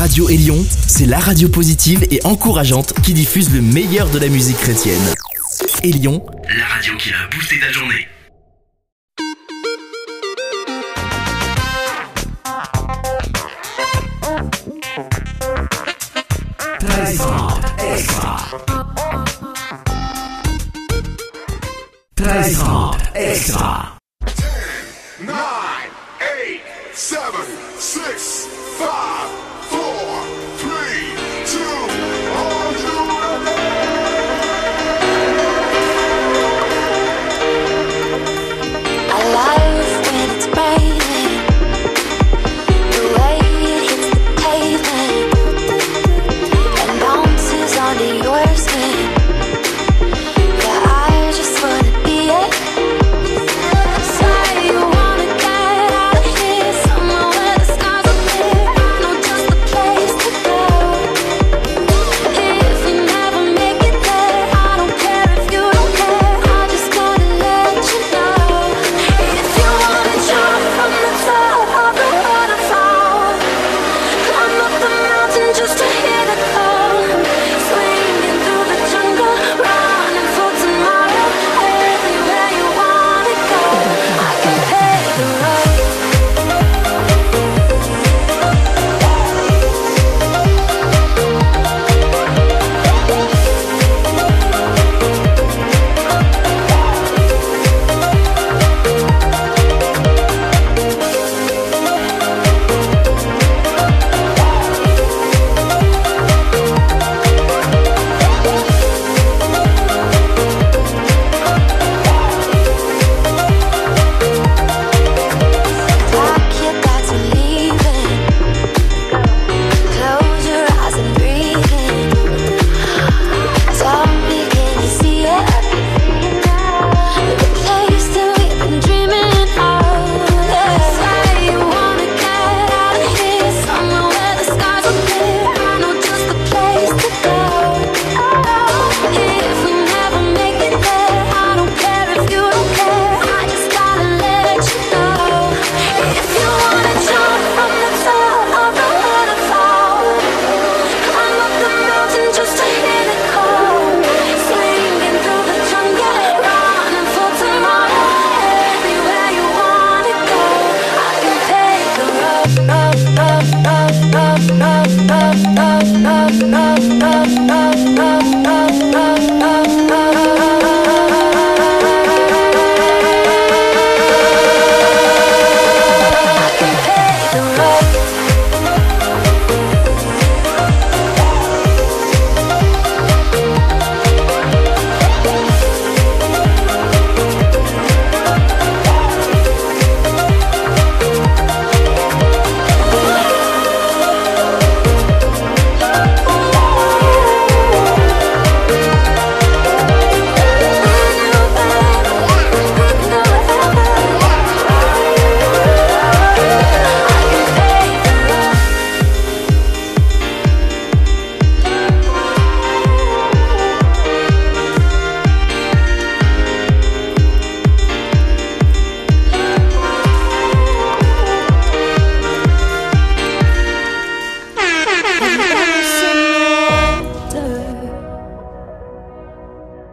Radio Élion, c'est la radio positive et encourageante qui diffuse le meilleur de la musique chrétienne. Élion, la radio qui a boosté ta journée. extra. extra.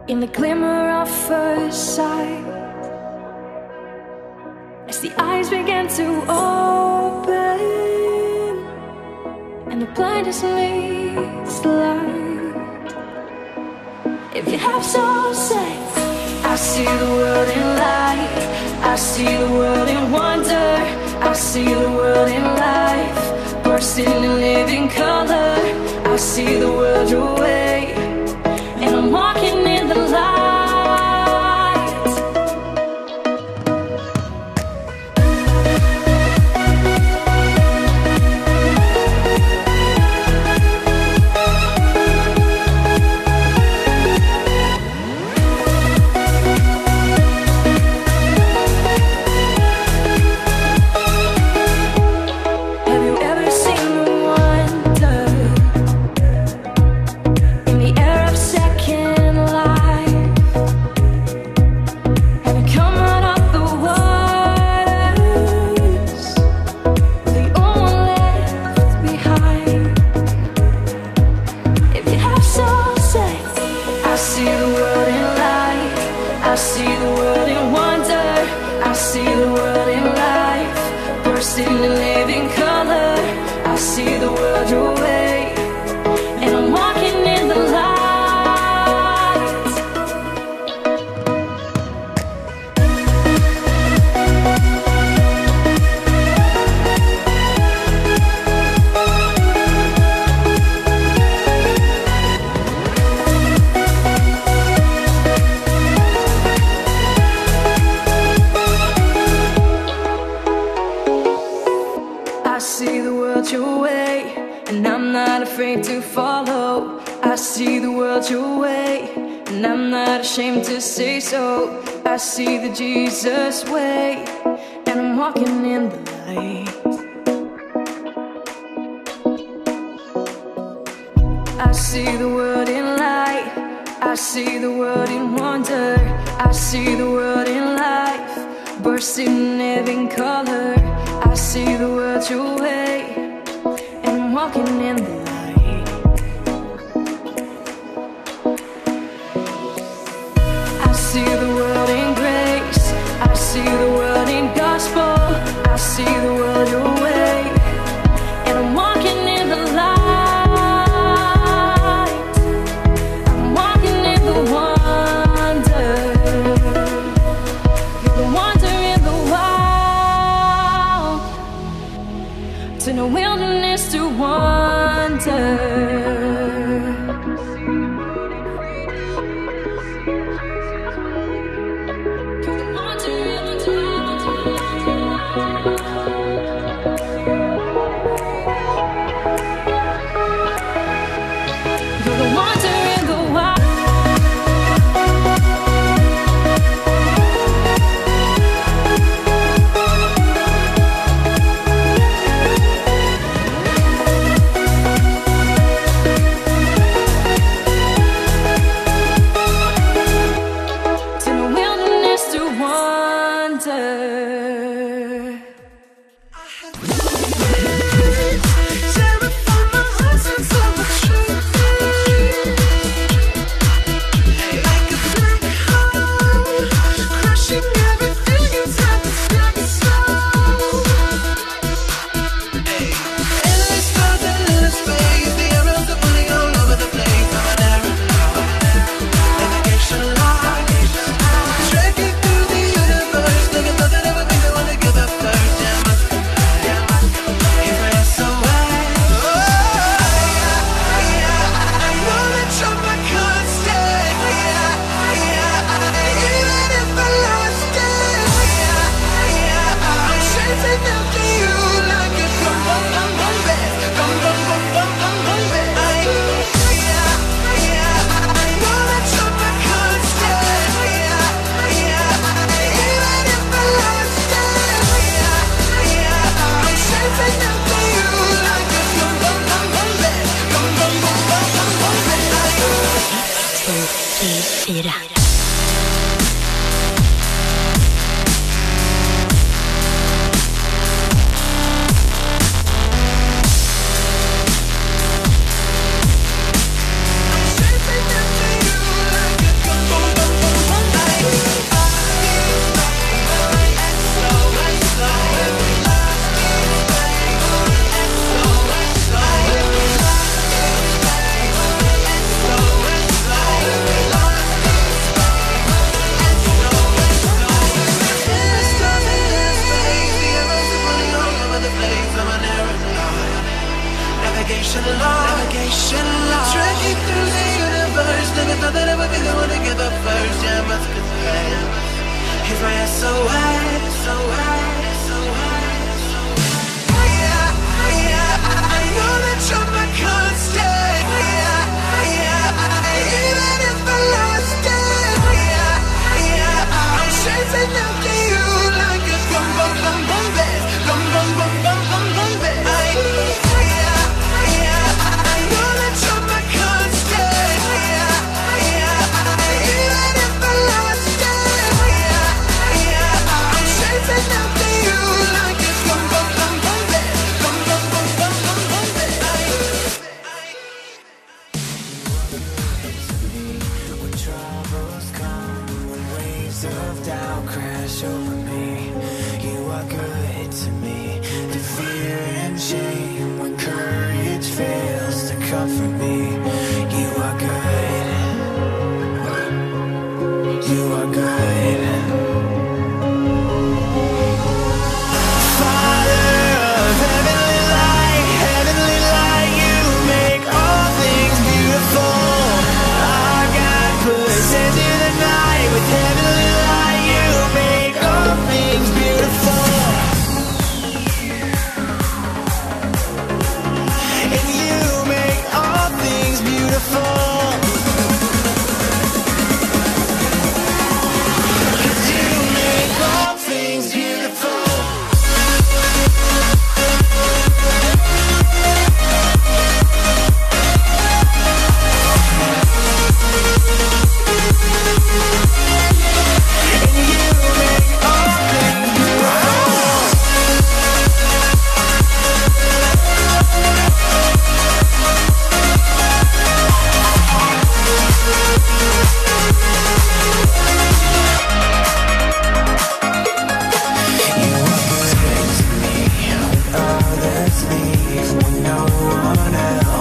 In the glimmer of first sight, as the eyes began to open, and the blindness leads the light. If you have so say, I see the world in light, I see the world in wonder, I see the world in life, bursting in living color, I see the world your way. And I'm not afraid to follow. I see the world your way, and I'm not ashamed to say so. I see the Jesus way, and I'm walking in the light. I see the world in light, I see the world in wonder, I see the world in life, bursting in living color. I see the world your way, walking in the light. I see the world in grace, I see the world in gospel, I see the world Turn the wilderness to wonder.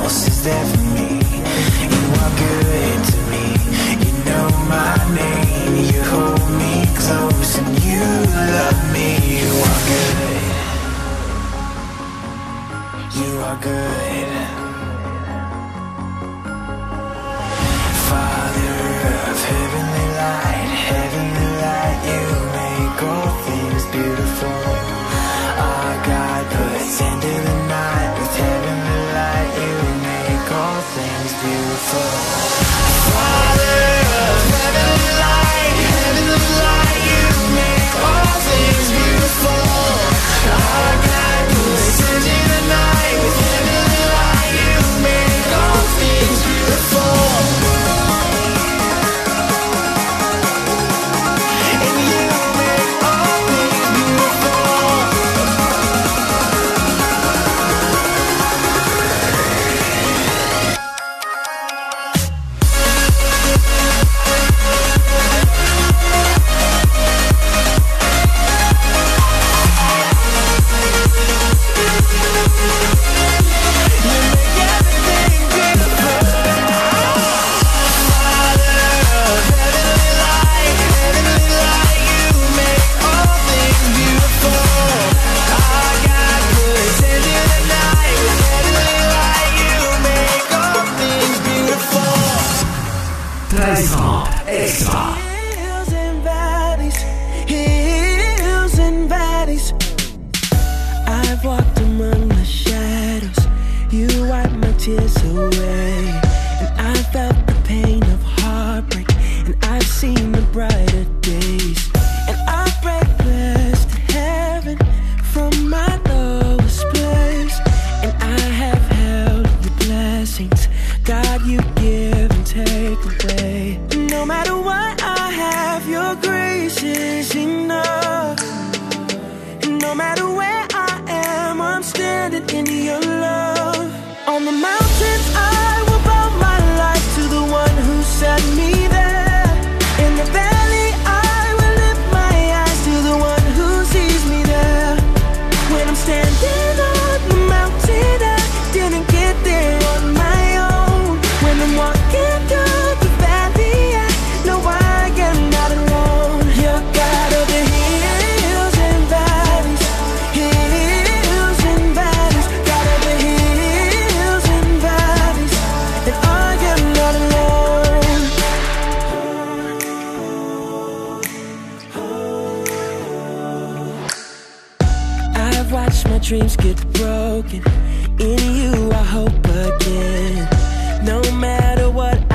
Vocês devem for watch my dreams get broken. In you, I hope again. No matter what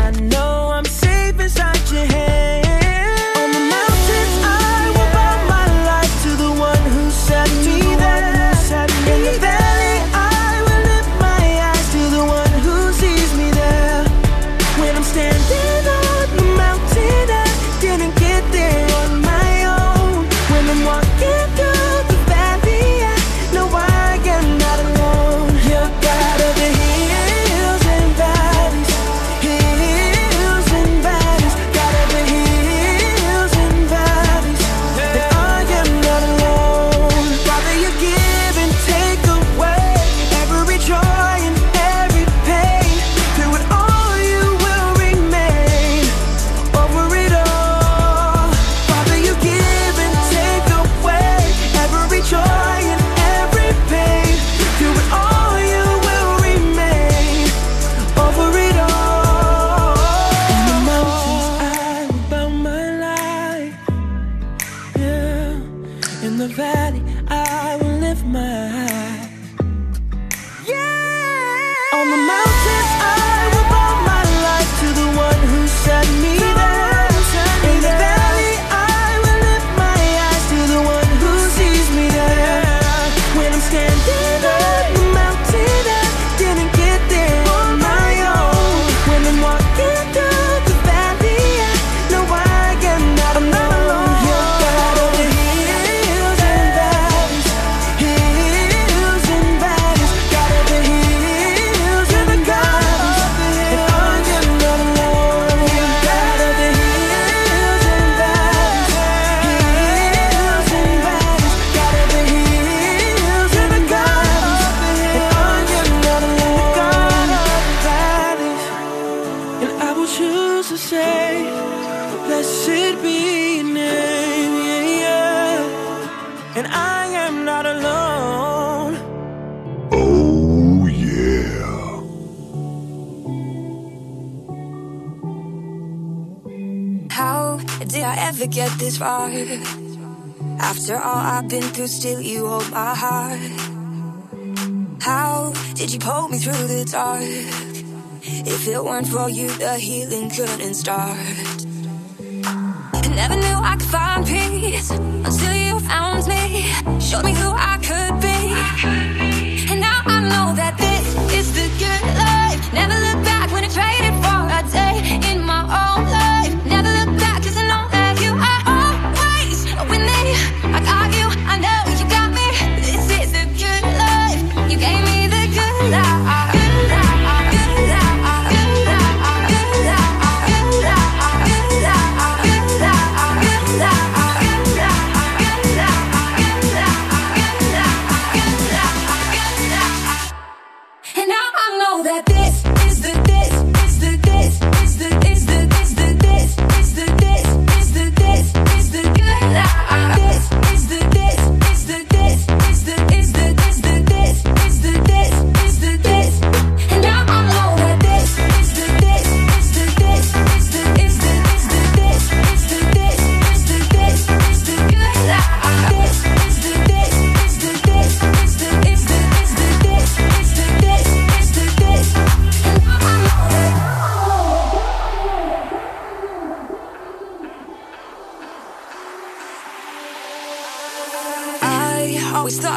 this far. After all I've been through, still you hold my heart. How did you pull me through the dark? If it weren't for you, the healing couldn't start. I never knew I could find peace until you found me. Showed me who I could be. And now I know that this is the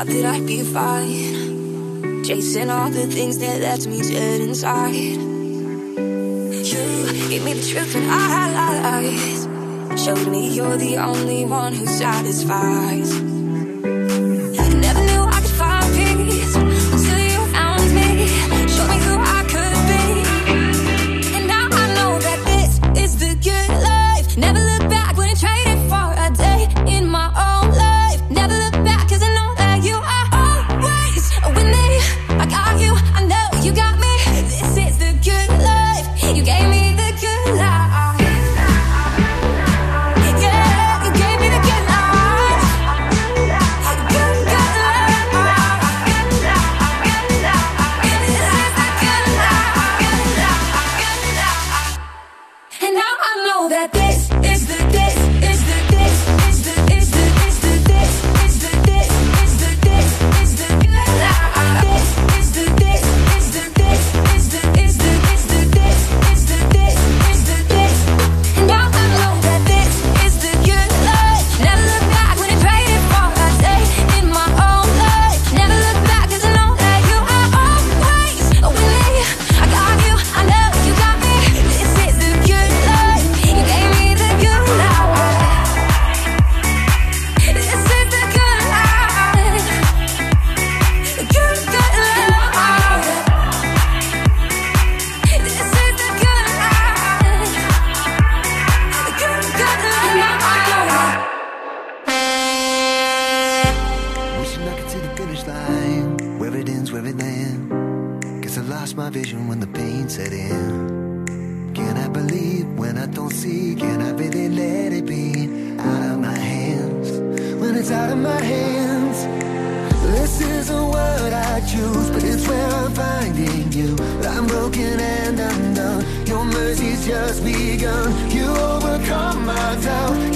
thought that I'd be fine. Chasing all the things that left me dead inside. You gave me the truth when I had lies. Showed me you're the only one who satisfies. vision when the pain set in? Can I believe when I don't see? Can I really let it be out of my hands? When it's out of my hands. This is a word I choose, but it's where I'm finding you. I'm broken and undone. Your mercy's just begun. You overcome my doubt.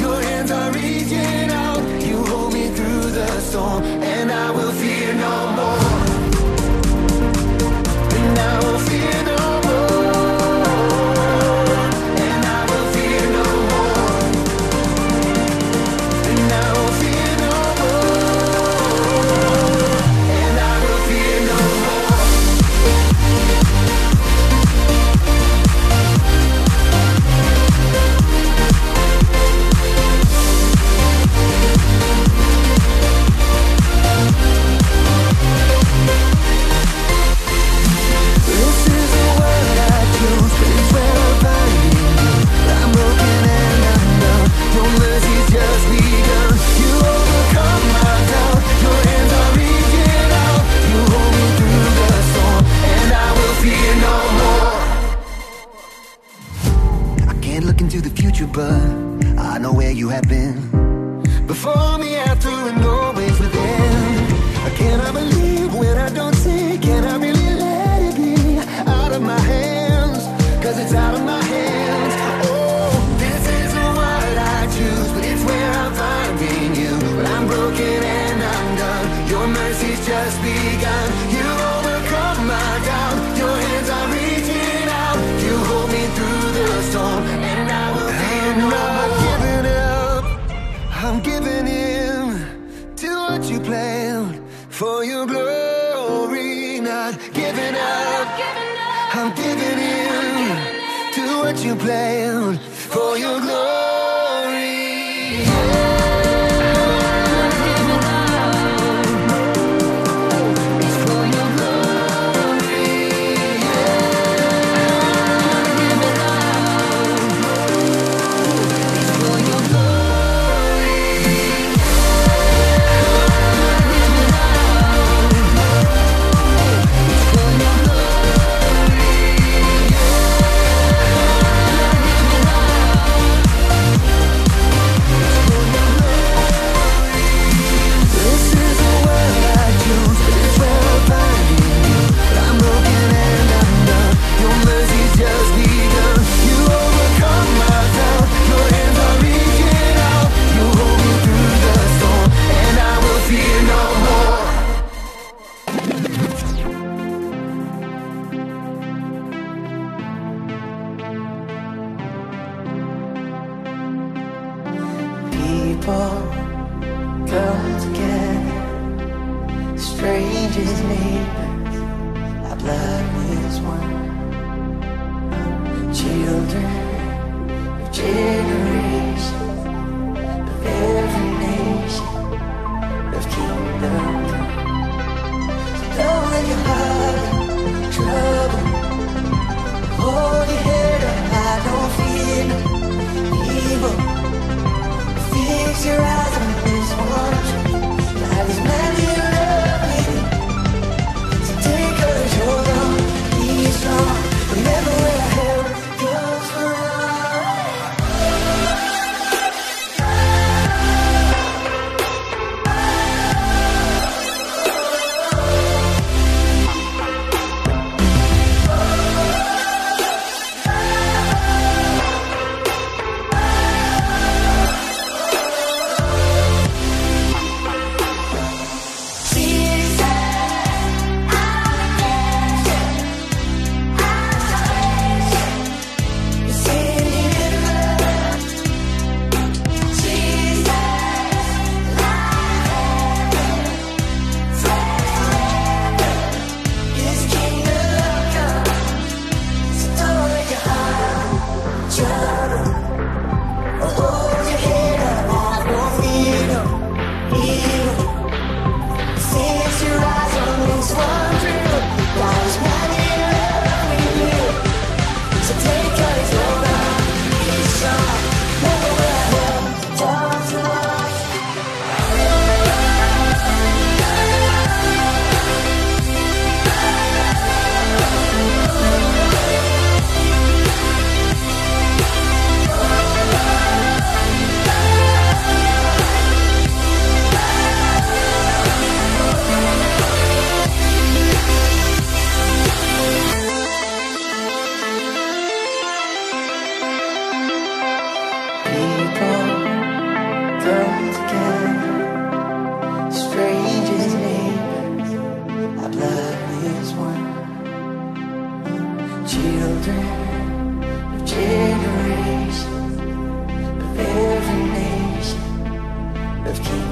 Of kingdom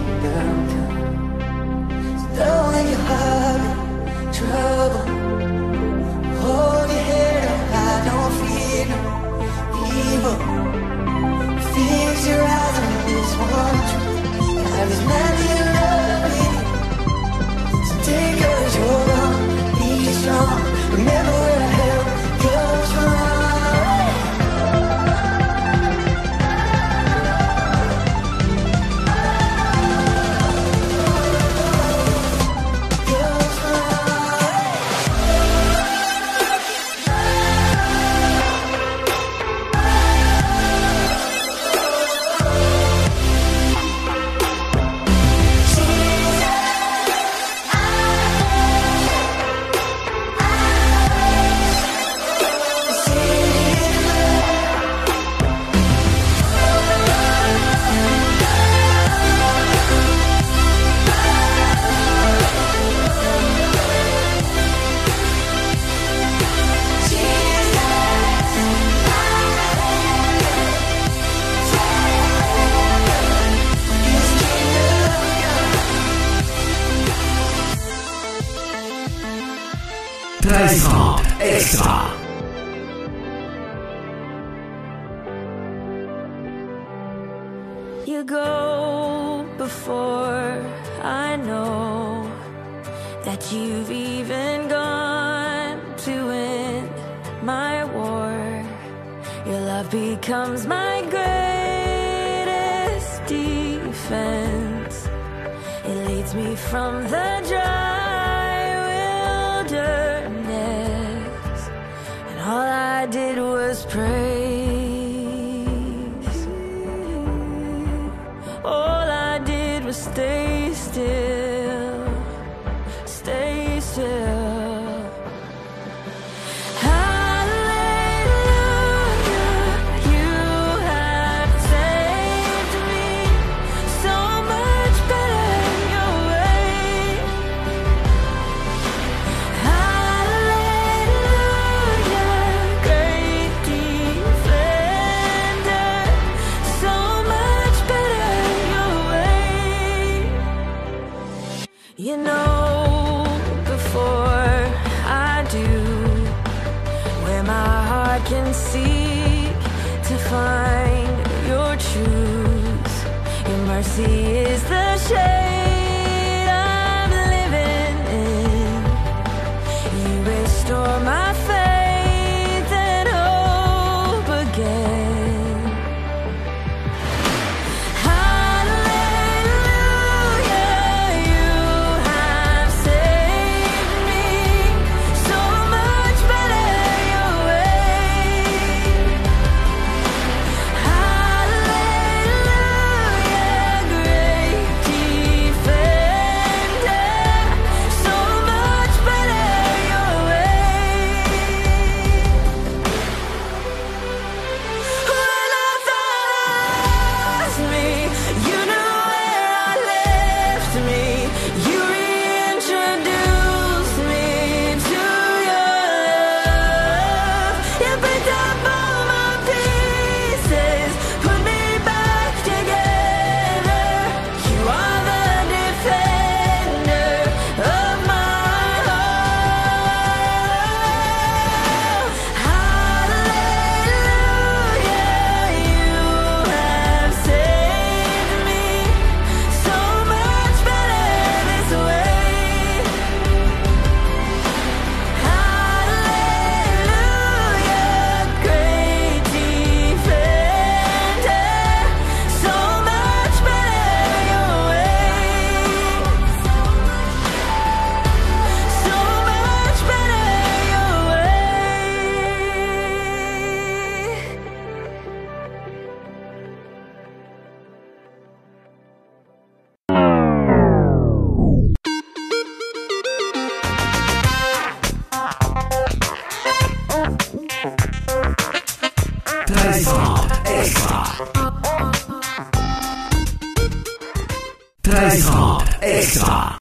did mercy is the shade